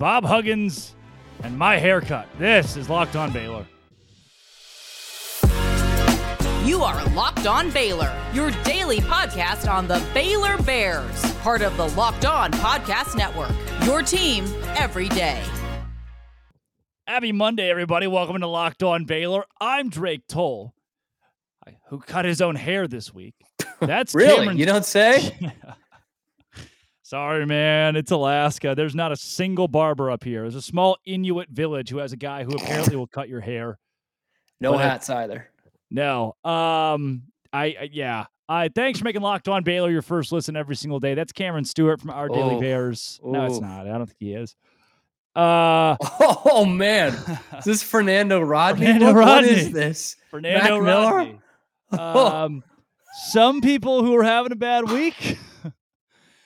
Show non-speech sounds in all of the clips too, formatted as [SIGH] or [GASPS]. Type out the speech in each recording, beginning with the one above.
Bob Huggins, and my haircut. This is Locked On Baylor. You are Locked On Baylor, your daily podcast on the Baylor Bears, part of the Locked On Podcast Network. Your team every day. Happy Monday, everybody. Welcome to Locked On Baylor. I'm Drake Toll, who cut his own hair this week. That's [LAUGHS] really Cameron- you don't say. [LAUGHS] Sorry, man. It's Alaska. There's not a single barber up here. There's a small Inuit village who has a guy who apparently will cut your hair. No But I- hats either. No. Um. I, I yeah. I thanks for making Locked On Baylor your first listen every single day. That's Cameron Stewart from Our Daily Oh. Bears. No, it's not. I don't think he is. Uh. [LAUGHS] Oh man, [LAUGHS] is this Fernando Rodney? Fernando What- What is Rodney. this? Fernando Mac Miller? Rodney. [LAUGHS] Um. some people who are having a bad week.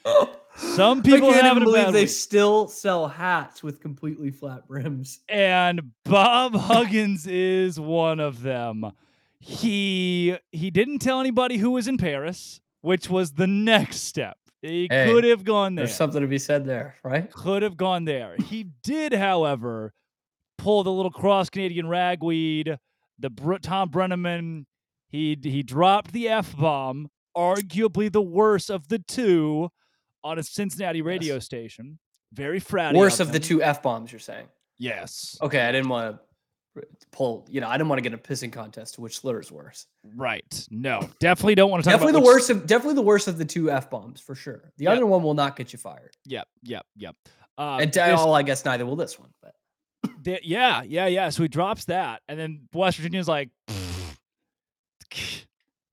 [GASPS] Some people I can't having even a believe they week. still sell hats with completely flat brims. and Bob [LAUGHS] Huggins is one of them. He he didn't tell anybody who was in Paris, which was the next step. He Hey, could have gone there. There's something to be said there, right? Could have gone there. He did, however, pull the little cross Canadian ragweed, the Br- Thom Brennaman. He he dropped the f bomb, arguably the worst of the two, on a Cincinnati radio Yes. station. Very fratty. Worst of the two f bombs. You're saying? Yes. Okay, I didn't want to pull. You know, I didn't want to get a pissing contest to which slur is worse. Right. No, definitely don't want to talk Definitely about the which- worst of definitely the worst of the two f bombs for sure. The Yeah. other one will not get you fired, Yep, yep, yep. Uh, and all I guess neither will this one. But yeah, yeah, yeah. So he drops that, and then West Virginia's like,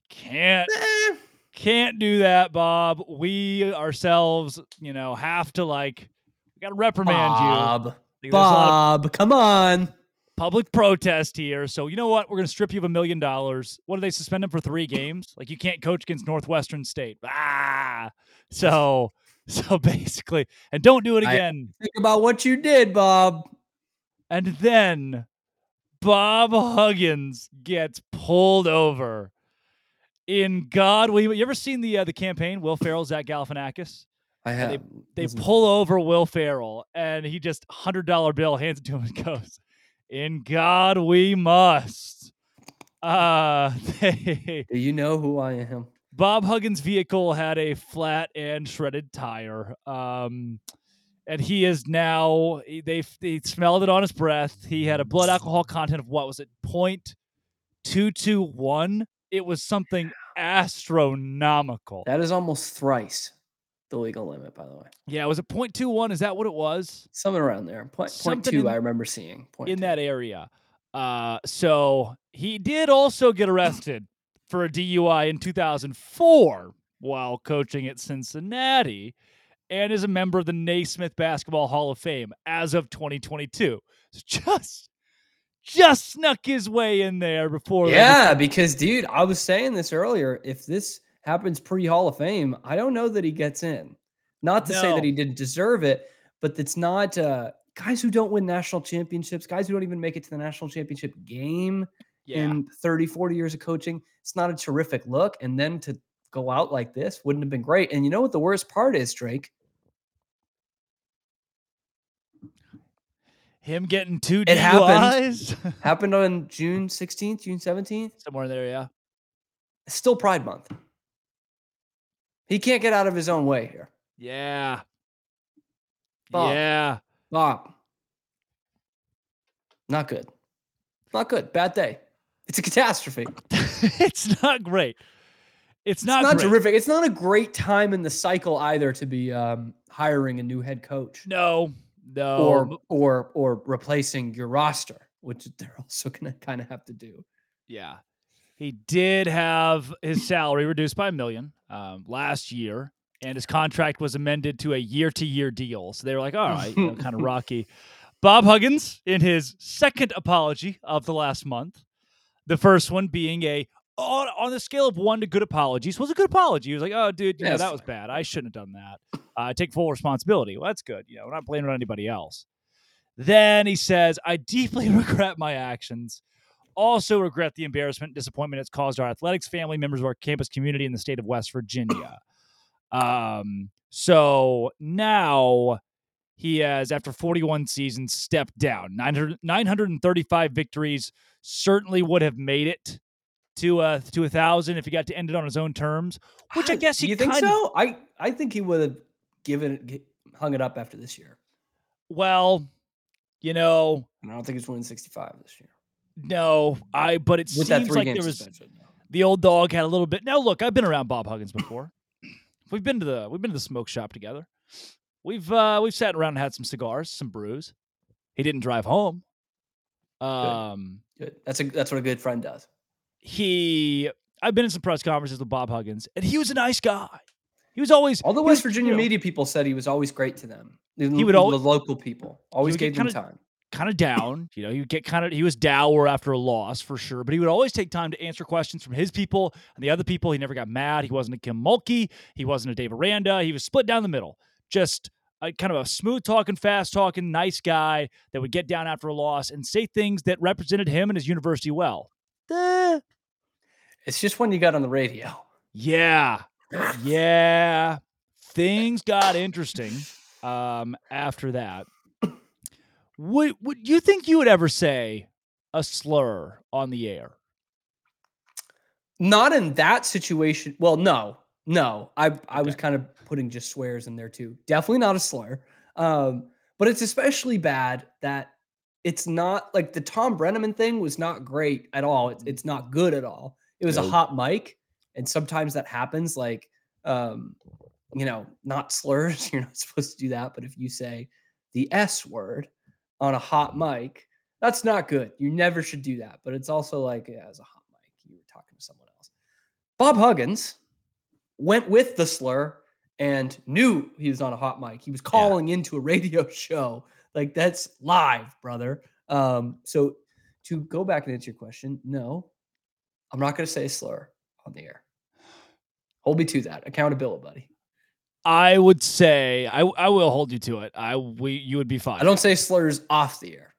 can't, Eh, can't do that, Bob. We ourselves, you know, have to like, we got to reprimand Bob, you. Like, there's a lot of Bob, come on. public protest here. So you know what? We're gonna strip you of a million dollars. What do they suspend him for three games? Like you can't coach against Northwestern State. Ah. So, so [LAUGHS] basically, and don't do it I- again. Think about what you did, Bob. And then Bob Huggins gets pulled over. In God, we you ever seen the uh, the campaign? Will Ferrell, Zach Galifianakis. I And have. They pull over Will Ferrell, and he just hundred dollar bill hands it to him and goes, "In God we must." Uh, [LAUGHS] they, Do you know who I am? Bob Huggins' vehicle had a flat and shredded tire. Um, and he is now they they smelled it on his breath. He had a blood alcohol content of what was it? Point two two one. It was something astronomical. That is almost thrice the legal limit, by the way. Yeah, was it point two one? Is that what it was? Something around there. Point, point Something two, in- I remember seeing. Point in two. that area. Uh, so he did also get arrested for a DUI in 2004 while coaching at Cincinnati and is a member of the Naismith Basketball Hall of Fame as of 2022. So just just snuck his way in there before Yeah, because dude, I was saying this earlier. If this happens pre Hall of Fame, I don't know that he gets in. Not to say that he didn't deserve it, but it's not uh, guys who don't win national championships, guys who don't even make it to the national championship game yeah. in 30, 40 years of coaching. It's not a terrific look. And then to go out like this wouldn't have been great. And you know what the worst part is, Drake? Him getting two It happened. DUIs [LAUGHS] Happened on June 16th, June 17th. somewhere there. Yeah. It's still Pride Month. He can't get out of his own way here. Yeah. Bob. Yeah. Bob. Not good. Not good. Bad day. It's a catastrophe. It's [LAUGHS] it's not great. It's not, not, great. terrific. It's not a great time in the cycle either to be um, hiring a new head coach No, no. or or or replacing your roster, which [LAUGHS] they're also going to kind of have to do. yeah, he did have his salary reduced by a million um, last year, and his contract was amended to a year-to-year deal. So they were like, "All right, you know, kind of [LAUGHS] rocky." Bob Huggins, in his second apology of the last month, the first one being a on, on the scale of one to good apologies was a good apology. He was like, "Oh, dude, you Yeah, know that was bad. I shouldn't have done that. Uh, I take full responsibility. Well, that's good. You know, we're not blaming anybody else." Then he says, "I deeply [LAUGHS] regret my actions. Also regret the embarrassment and disappointment it's caused our athletics, family, members of our campus community in the state of West Virginia." Um, so now he has, after 41 seasons, stepped down. 900, 935 victories certainly would have made it to uh to a thousand if he got to end it on his own terms, which I guess he you think so? I I think he would have given it, hung it up after this year. Well, you know, And I don't think he's winning 65 this year no, I. But it with seems like there was suspension. the old dog had a little bit. Now, look, I've been around Bob Huggins before. We've been to the we've been to the smoke shop together. We've uh we've sat around and had some cigars, some brews. He didn't drive home. Um, Good. That's a that's what a good friend does. He I've been in some press conferences with Bob Huggins, and he was a nice guy. He was always All the West was, Virginia you know, media people said he was always great to them. The, He would always the local people always gave them kinda- time. kind of down. You know, he would get kind of he was dour after a loss for sure, but he would always take time to answer questions from his people and the other people. He never got mad. He wasn't a Kim Mulkey. He wasn't a Dave Aranda. He was split down the middle. Just a, kind of a smooth talking, fast talking, nice guy that would get down after a loss and say things that represented him and his university well. Eh, It's just when you got on the radio. yeah, yeah. Things [LAUGHS] got interesting um, after that. Would would you think you would ever say a slur on the air? Not in that situation. Well, no, no. I I was kind of putting just swears in there too. Definitely not a slur. Um, but it's especially bad that it's not like the Thom Brennaman thing was not great at all. It's it's not good at all. It was a hot mic, and sometimes that happens. Like, um, you know, not slurs. [LAUGHS] You're not supposed to do that. But if you say the S word on a hot mic, that's not good. You never should do that. But it's also like, yeah, as a hot mic, you were talking to someone else. Bob Huggins went with the slur and knew he was on a hot mic. He was calling into a radio [LAUGHS] show. Like that's live, brother. Um, so to go back and answer your question, no, I'm not going to say slur on the air. Hold me to that accountability, buddy. I would say I I will hold you to it. I we you would be fine. I don't say slurs off the air.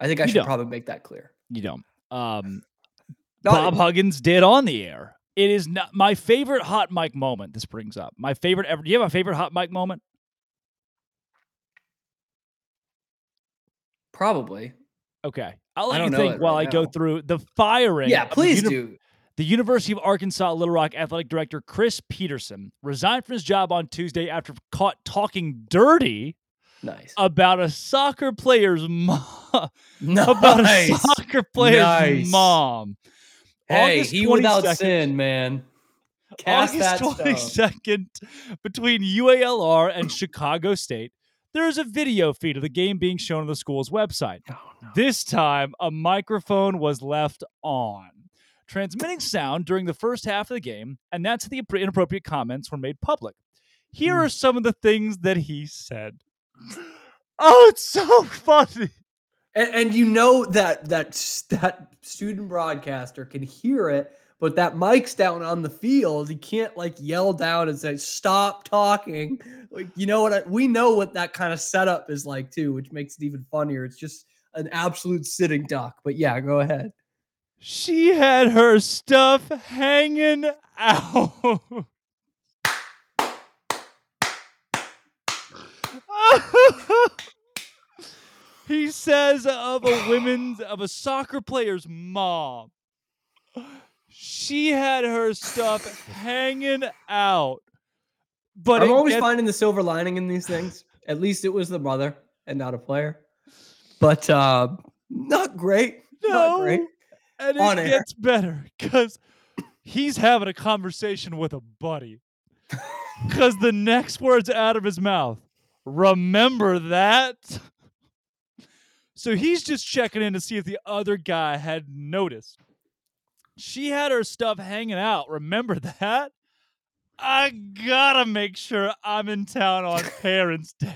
I think I You should don't. probably make that clear. you don't. Um, [LAUGHS] Bob Huggins did on the air. It is not my favorite hot mic moment. This brings up my favorite ever. Do you have a favorite hot mic moment? Probably. Okay, I'll let you think it while right I go through the firing. Yeah, please uni- do. The University of Arkansas Little Rock athletic director Chris Peterson resigned from his job on Tuesday after caught talking dirty Nice. about a soccer player's mom. nice. [LAUGHS] About a soccer player's Nice. mom. Hey, August he without 22nd sin, man. Cast that August stone. 22nd, between UALR and Chicago State, there is a video feed of the game being shown on the school's website. Oh, no. This time, a microphone was left on, transmitting sound during the first half of the game, and that's the inappropriate comments were made public. Here Hmm. are some of the things that he said. [LAUGHS] Oh, it's so funny. And, and you know that that that student broadcaster can hear it, but that mic's down on the field. He can't like yell down and say "Stop talking." Like you know what? I, we know what that kind of setup is like too, which makes it even funnier. It's just an absolute sitting duck. But yeah, go ahead. She had her stuff hanging out. [LAUGHS] he says of a women's of a soccer player's mom. She had her stuff hanging out. But I'm always gets- finding the silver lining in these things. At least it was the mother and not a player. But uh, not great. Not great. And it On air. gets better because he's having a conversation with a buddy. [LAUGHS] Because the next words out of his mouth, remember that? So he's just checking in to see if the other guy had noticed. She had her stuff hanging out. Remember that? I gotta make sure I'm in town on [LAUGHS] Parents' Day.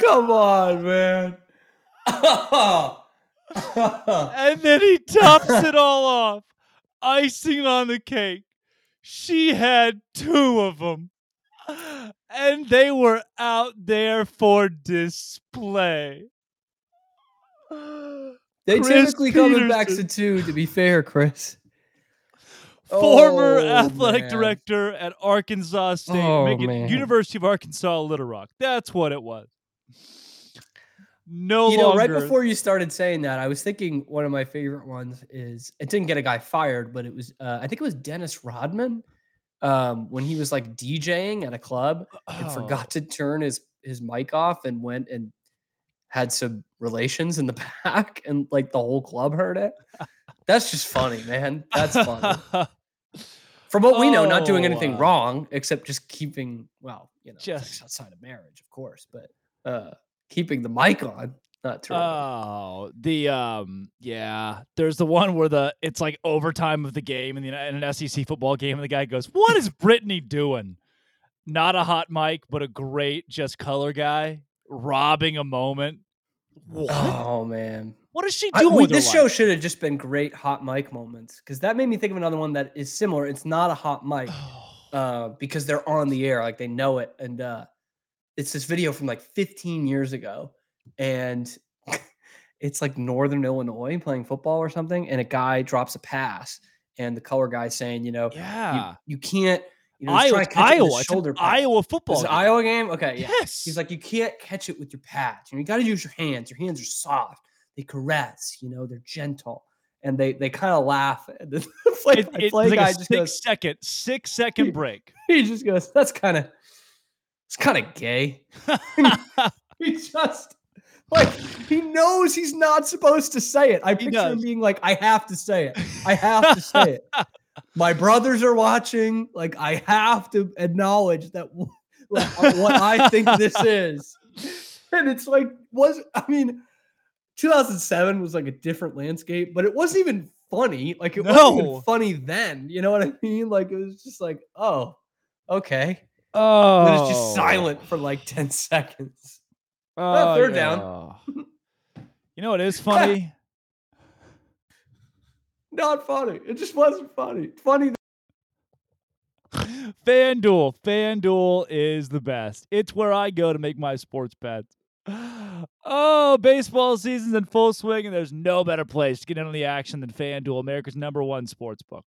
Come on, man. [LAUGHS] And then he tops it all off. Icing on the cake. She had two of them. And they were out there for display. They Chris typically come in backs Peterson. of two, to be fair, Chris. former Oh, athletic man. director at Arkansas State, Oh. University of Arkansas Little Rock. That's what it was. No you know, right before you started saying that, I was thinking one of my favorite ones is it didn't get a guy fired, but it was uh, I think it was Dennis Rodman um, when he was like DJing at a club and Oh, forgot to turn his his mic off and went and had some relations in the [LAUGHS] back and like the whole club heard it. That's just funny, man. That's funny. [LAUGHS] From what we know, not doing Oh, anything uh, wrong except just keeping well, you know, Just- outside of marriage, of course, but uh keeping the mic on, not it. Oh, the um, yeah. There's the one where the it's like overtime of the game in, the, in an SEC football game, and the guy goes, "What is Brittany doing?" Not a hot mic, but a great just color guy robbing a moment. What? Oh man. what is she I- doing? we- her this show life? should have just been great hot mic moments because that made me think of another one that is similar. It's not a hot mic uh, because they're on the air, like they know it, and uh, it's this video from like 15 years ago, and [LAUGHS] it's like Northern Illinois playing football or something, and a guy drops a pass, and the color guy saying, you know, you- yeah. you, can't, you know, Iowa, trying to catch it with Iowa, shoulder. Iowa football. it game. Iowa game? Okay, yeah. Yes. He's like, you can't catch it with your pads. You know, you got to use your hands. Your hands are soft. They caress. You know, they're gentle, and they they kind of laugh. And [LAUGHS] the play, It- it's play like guy just six goes, second, six [LAUGHS] second break. he just goes, that's kind of, it's kind of gay. [LAUGHS] He just like he knows he's not supposed to say it. I picture him being like, I have to say it. I have to say it. My brothers are watching. Like I have to acknowledge that like, what I think this is. And it's like was I mean 2007 was like a different landscape, but it wasn't even funny. Like it wasn't even funny then. You know what I mean? Like it was just like, oh, okay. oh, And it's just oh. silent for like 10 [LAUGHS] seconds. Oh, third down. yeah. You know what is funny? [LAUGHS] Not funny. It just wasn't funny. Funny. FanDuel. FanDuel is the best. It's where I go to make my sports bets. Oh, baseball season's in full swing, and there's no better place to get in on the action than FanDuel, America's number one sports book.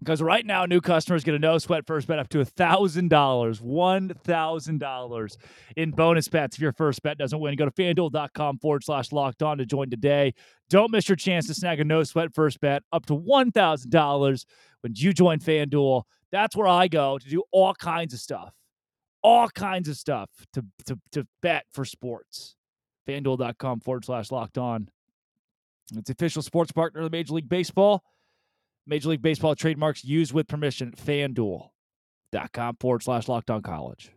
Because right now, new customers get a no sweat first bet up to $1,000. $1,000 in bonus bets if your first bet doesn't win. Go to fanduel.com forward slash locked on to join today. Don't miss your chance to snag a no sweat first bet up to $1,000 when you join FanDuel. That's where I go to do all kinds of stuff, all kinds of stuff to, to, to bet for sports. FanDuel.com forward slash locked on. It's official sports partner of the Major League Baseball. Major League Baseball trademarks used with permission. FanDuel.com forward slash locked on college.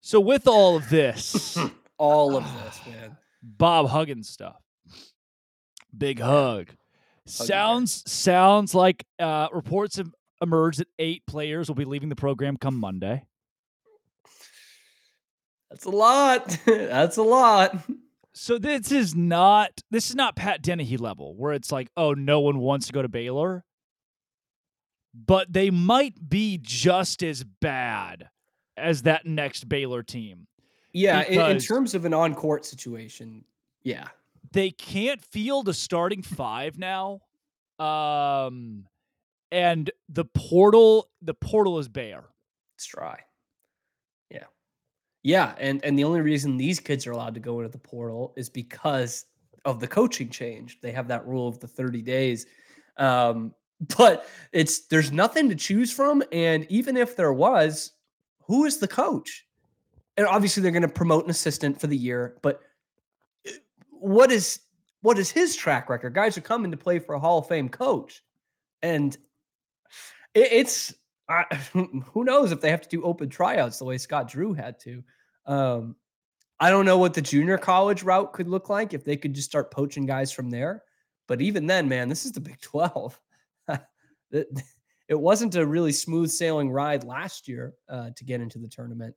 So, with all of this, [LAUGHS] All of this, man. Bob Huggins stuff. Big hug. Sounds sounds like uh, reports have emerged that eight players will be leaving the program come Monday. That's a lot. [LAUGHS] That's a lot. So this is not this is not Pat Dennehy level where it's like, oh, no one wants to go to Baylor. But they might be just as bad as that next Baylor team. Yeah, in, in terms of an on-court situation, yeah. they can't field a starting five now. Um and the portal the portal is bare. It's dry. Yeah. And and the only reason these kids are allowed to go into the portal is because of the coaching change. They have that rule of the 30 days. Um, [LAUGHS] but it's there's nothing to choose from. And even if there was, who is the coach? And obviously they're going to promote an assistant for the year, but uh, what is what is his track record? Guys are coming to play for a Hall of Fame coach. And it, it's I, [LAUGHS] who knows if they have to do open tryouts the way Scott Drew had to. Um, I don't know what the junior college route could look like if they could just start poaching guys from there. But even then, man, this is the [LAUGHS] Big 12. [LAUGHS] it, it wasn't a really smooth sailing ride last year uh, to get into the tournament.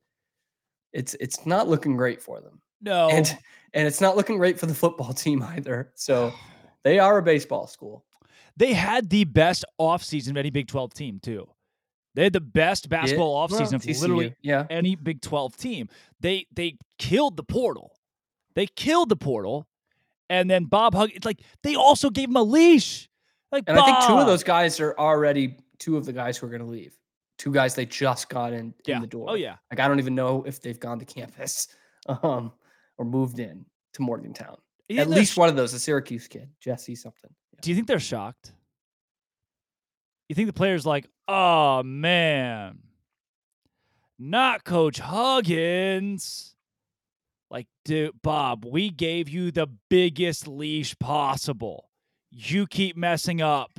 It's it's not looking great for them, No. and and it's not looking great for the football team either. So [SIGHS] they are a baseball school. they had the best offseason of any Big 12 team, too. They had the best basketball Well, offseason of TCU, literally yeah. any Big 12 team. They they killed the portal. They killed the portal and then Bob Hug. It's like they also gave him a leash. Like, And I think two of those guys are already two of the guys who are going to leave. Two guys they just got in, Yeah. in the door. Oh yeah. Like I don't even know if they've gone to campus [LAUGHS] um, or moved in to Morgantown. At least sh- one of those, a Syracuse kid, Jesse something. Yeah. Do you think they're shocked? You think the players like, oh man, not Coach Huggins? Like, dude, Bob, we gave you the biggest leash possible. You keep messing up.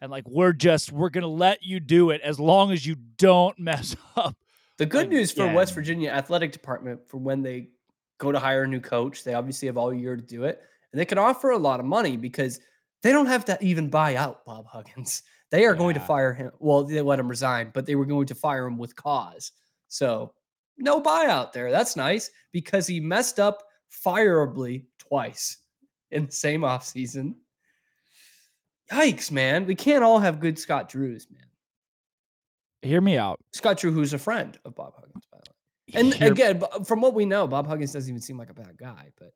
And like, we're just, we're going to let you do it as long as you don't [LAUGHS] mess up. The good news for West Virginia athletic department for when they go to hire a new coach, they obviously have all year to do it, and they can offer a lot of money because they don't have to even buy out Bob Huggins. They are going to fire him. Well, they let him resign, but they were going to fire him with cause. So no buyout there. That's nice because he messed up fireably twice [LAUGHS] in the same offseason. Yikes, man. We can't all have good Scott Drews, man. Hear me out. Scott Drew, who's a friend of Bob Huggins, by the way. And Hear- again, from what we know, Bob Huggins doesn't even seem like a bad guy, but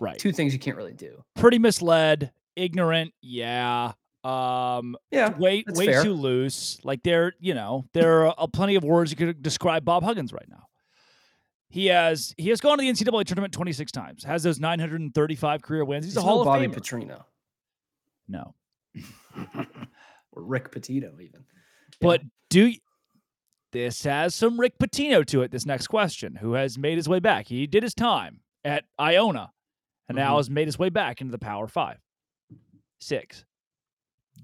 right. two things you can't really do. Pretty misled, ignorant. Yeah. Um, Yeah. way way fair. too loose. Like there, you know, there are plenty of words you could describe Bob Huggins right now. He has he has gone to the NCAA tournament 26 times. Has those 935 career wins. He's, He's a Hall no of Bobby Famer. Petrino no, [LAUGHS] or Rick Pitino, even. but do y- this has some Rick Pitino to it? This next question, who has made his way back? He did his time at Iona, and now Mhm. has made his way back into the Power Five, six.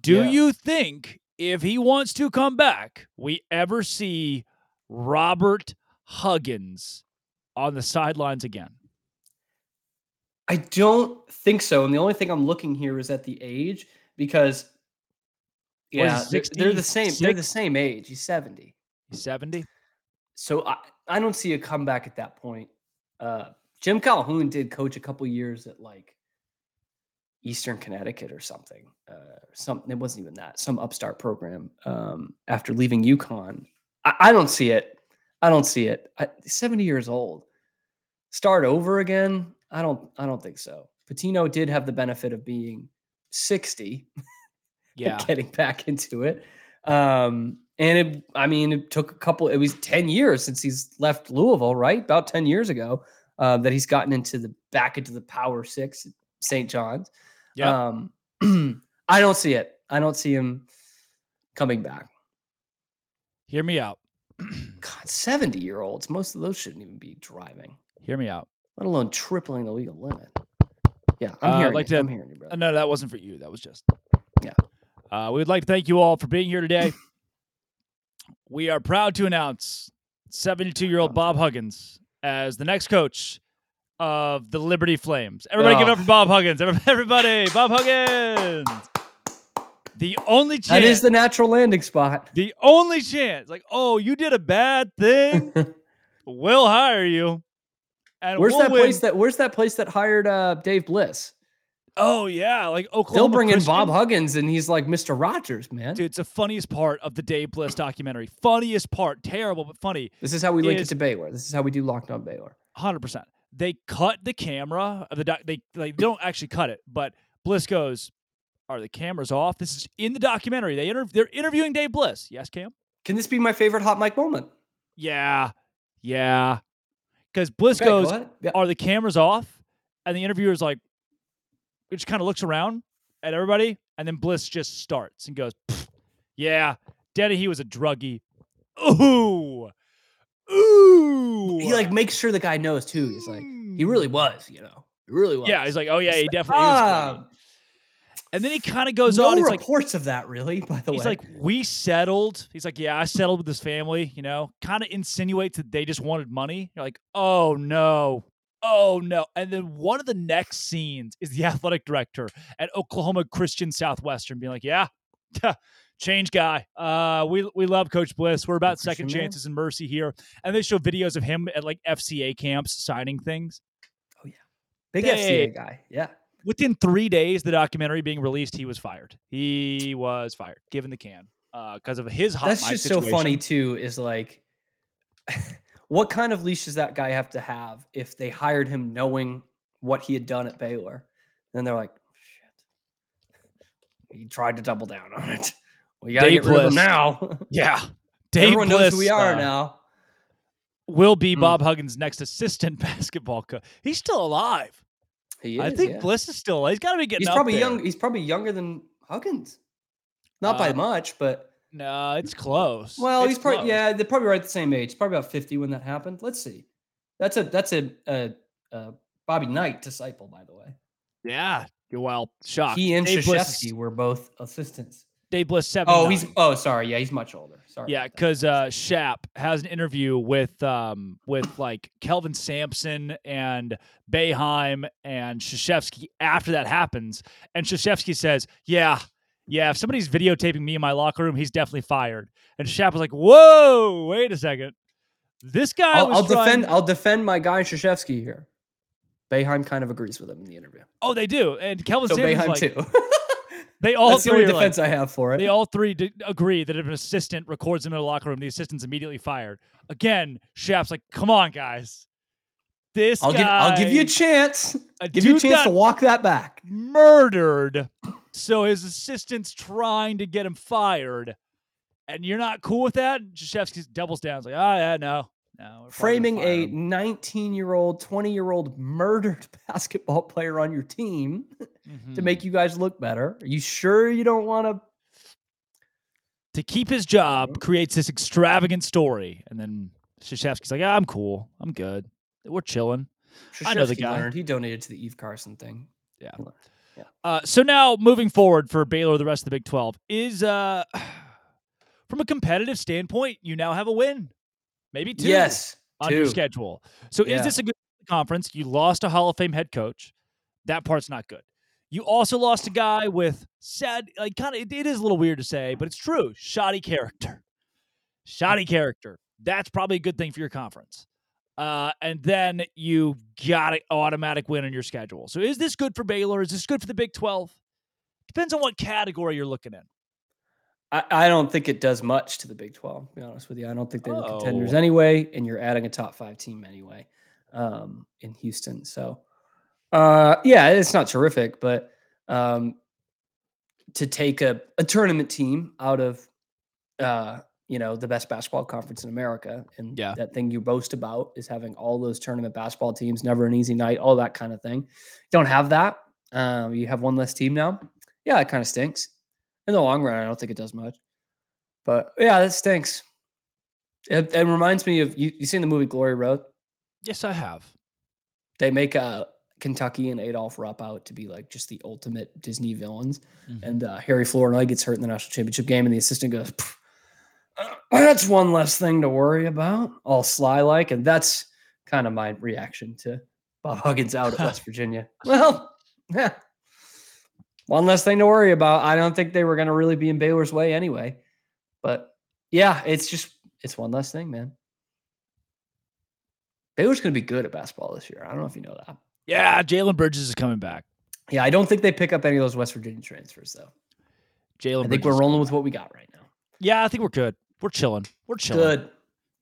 Do Yeah. you think if he wants to come back, we ever see Robert Huggins on the sidelines again? I don't think so. And the only thing I'm looking here is at the age because, yeah, he, they're, they're the same. They're the same age. He's 70. He's 70. So I, I don't see a comeback at that point. Uh, Jim Calhoun did coach a couple years at like Eastern Connecticut or something. Uh, something it wasn't even that some upstart program. Um, after leaving UConn, I, I don't see it. I don't see it. I, Seventy years old, start over again. I don't. I don't think so. Pitino did have the benefit of being sixty [LAUGHS] Yeah. getting back into it. Um, and it, I mean, it took a couple, it was 10 years since he's left Louisville, right? About 10 years ago, uh, that he's gotten into the back into the power six St. John's. Yeah. Um, [CLEARS THROAT] I don't see it. I don't see him coming back. Hear me out. [CLEARS THROAT] God, 70 year olds, most of those shouldn't even be driving, Hear me out. let alone tripling the legal limit. Yeah, I'm Uh, hearing like you. to- I'm hearing you, Uh, brother. no, that wasn't for you. That was just. Yeah. Uh, we would like to thank you all for being here today. [CLEARS THROAT] we are proud to announce 72 year old Bob Huggins as the next coach of the Liberty Flames. Everybody give it up Oh. for Bob Huggins. [LAUGHS] Everybody, Bob Huggins. The only chance. That is the natural landing spot. the only chance. Like, oh, you did a bad thing. [LAUGHS] we'll hire you. And Where's we'll that win. place that Where's that place that hired uh, Dave Bliss? Oh yeah, like Oklahoma. They'll bring in Bob Huggins, and he's like Mr. Rogers, man. Dude, it's the funniest part of the Dave Bliss documentary. Funniest part, terrible but funny. This is how we link is- it to Baylor. This is how we do Locked On Baylor. Hundred percent. They cut the camera of the doc. They don't actually cut it, but Bliss goes, "Are the cameras off?" This is in the documentary. They inter- they're interviewing Dave Bliss. Yes, Cam. Can this be my favorite hot mic moment? Yeah, yeah. Because Bliss Okay, goes, ahead. Yeah. "Are the cameras off?" And the interviewer's like, it just kind of looks around at everybody, and then Bliss just starts and goes, "Yeah, Denny, he was a druggie." Ooh, ooh. Like makes sure the guy knows too. He's like, he really was, you know, he really was. Yeah, he's like, oh yeah, he definitely is. ah. And then he kind of goes no on. He's like, reports of that, really. By the way. he's way, like, we settled. He's like, yeah, I settled with his family. You know, kind of insinuates that they just wanted money. You're like, oh no, oh no. And then one of the next scenes is the [LAUGHS] athletic director at Oklahoma Christian Southwestern being like, yeah, [LAUGHS] change guy. Uh, we we love Coach Bliss. We're about second chances and mercy here. And they show videos of him at like FCA camps signing things. Oh yeah, big they- FCA guy. Yeah, within three days, the documentary being released, he was fired. He was fired, given the can, because of his hot that's just so funny too. Is like, [LAUGHS] what kind of leash does that guy have to have if they hired him knowing what he had done at Baylor? And they're like, shit. He tried to double down on it. We gotta Dave get rid of him now. [LAUGHS] Yeah. Dave Everyone knows who we are uh, now. Will be Mm. Bob Huggins' next assistant [LAUGHS] basketball coach. He's still alive. He is. I think yeah. Bliss is still. He's got to be getting. he's up probably there. young. He's probably younger than Huggins. Not by Uh, much, but No, it's close. well, It's he's probably close. yeah. They're probably right at the same age. Probably about fifty when that happened. Let's see. That's a that's a, a, a Bobby Knight disciple, by the way. Yeah. Well, shocked. He and Dave Bliss, Krzyzewski is- were both assistants. Dave Bliss seven. Oh, he's oh sorry, yeah, he's much older. Sorry. Yeah, because uh, Shap has an interview with um with like Kelvin Sampson and Boeheim and Krzyzewski after that happens, and Krzyzewski says, "Yeah, yeah, if somebody's videotaping me in my locker room, he's definitely fired." And Shap was like, "Whoa, wait a second, this guy I'll, I'll defend. I'll defend my guy Krzyzewski here. Boeheim kind of agrees with him in the interview. Oh, they do, and Kelvin So Sampson's Boeheim like, too. [LAUGHS] they all That's the three only are like, defense I have for it. They all three d- agree that if an assistant records him in a locker room, the assistant's immediately fired. Again, Shap's like, "Come on, guys, this I'll guy give. I'll give you a chance. a Give you a chance to walk that back. murdered, so his assistant's trying to get him fired, and you're not cool with that." Krzyzewski doubles down, he's like, "Oh yeah, no, no." we're Framing a 19 year old, 20 year old murdered [LAUGHS] basketball player on your team to Mhm. make you guys look better. Are you sure you don't want to? to keep his job creates this extravagant story, and then Krzyzewski's like, "Ah, "I'm cool, I'm good, we're chilling." I know the guy. Learned. He donated to the Eve Carson thing. Yeah. Learned. Uh, so now moving forward for Baylor, the rest of the Big Twelve is uh, [SIGHS] from a competitive standpoint, you now have a win, maybe two Yes. on your schedule. So is this a good conference? You lost a Hall of Fame head coach. That part's not good. You also lost a guy with sad, like kind of. It, it is a little weird to say, but it's true. Shoddy character. Shoddy character. That's probably a good thing for your conference. Uh, and then you got an automatic win on your schedule. So is this good for Baylor? Is this good for the Big 12? Depends on what category you're looking in. I, I don't think it does much to the Big 12, to be honest with you. I don't think they were contenders Oh. anyway, and you're adding a top five team anyway um, in Houston. So, uh, yeah, it's not terrific, but um, to take a, a tournament team out of, uh, you know, the best basketball conference in America, and Yeah. that thing you boast about is having all those tournament basketball teams, never an easy night, all that kind of thing. Don't have that. Um, you have one less team now. Yeah, it kind of stinks in the long run, I don't think it does much. But yeah, that stinks. It, it reminds me of you. You seen the movie Glory Road? Yes, I have. They make a Kentucky and Adolph Rupp out to be like just the ultimate Disney villains. Mhm. And uh, Harry Flournoy gets hurt in the national championship game, and the assistant goes, uh, [CLEARS THROAT] "That's one less thing to worry about." All sly like, and that's kind of my reaction to Bob Huggins out at [LAUGHS] West Virginia. Well, yeah, one less thing to worry about. I don't think they were going to really be in Baylor's way anyway. But yeah, it's just it's one less thing, man. Baylor's going to be good at basketball this year. I don't know if you know that. Yeah, Jalen Bridges is coming back. Yeah, I don't think they pick up any of those West Virginia transfers though. Jalen I think Bridges we're rolling with what we got right now. Yeah, I think we're good. We're chilling. We're chilling. Good,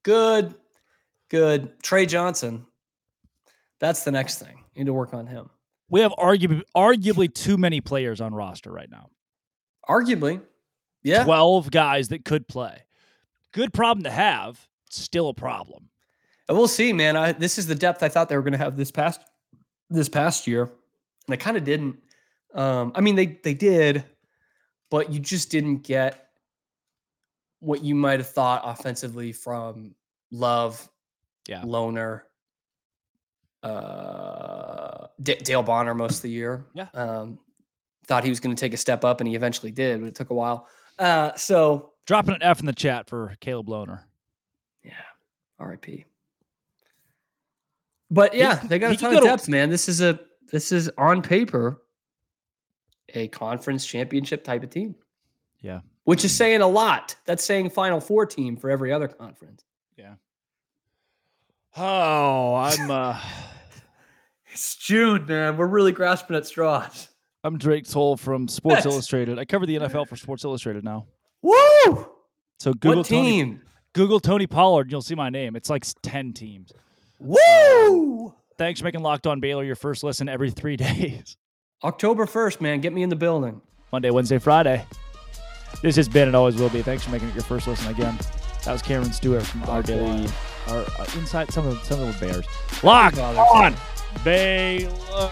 good, good. Trey Johnson. That's the next thing. Need to work on him. We have arguably arguably too many players on roster right now. Arguably, yeah. 12 guys that could play. Good problem to have. Still a problem. And we'll see, man. I, this is the depth I thought they were going to have this past this past year, and they kind of didn't. Um, I mean, they they did, but you just didn't get what you might have thought offensively from Love, Yeah. Lohner, uh, D- Dale Bonner most of the year. Yeah. um, thought he was going to take a step up, and he eventually did, but it took a while. Uh, so Dropping an F in the chat for Caleb Lohner. Yeah. R.I.P. But He- yeah, they got he a ton go of to- depth, man. This is a this is on paper a conference championship type of team. Yeah. Which is saying a lot. That's saying final four team for every other conference. Oh, I'm. uh [SIGHS] It's June, man. We're really grasping at straws. I'm Drake Toll from Sports Illustrated. I cover the NFL for Sports Illustrated now. Woo! So Google what team? Tony, Google Tony Pollard, and you'll see my name. It's like ten teams. Woo! Thanks for making Locked On Baylor your first listen every three [LAUGHS] days. October 1st, man. Get me in the building. Monday, Wednesday, Friday. This has been and always will be. Thanks for making it your first listen again. That was Cameron Stewart from Our Daily or uh, inside some of some of the Bears. Lock on Baylor.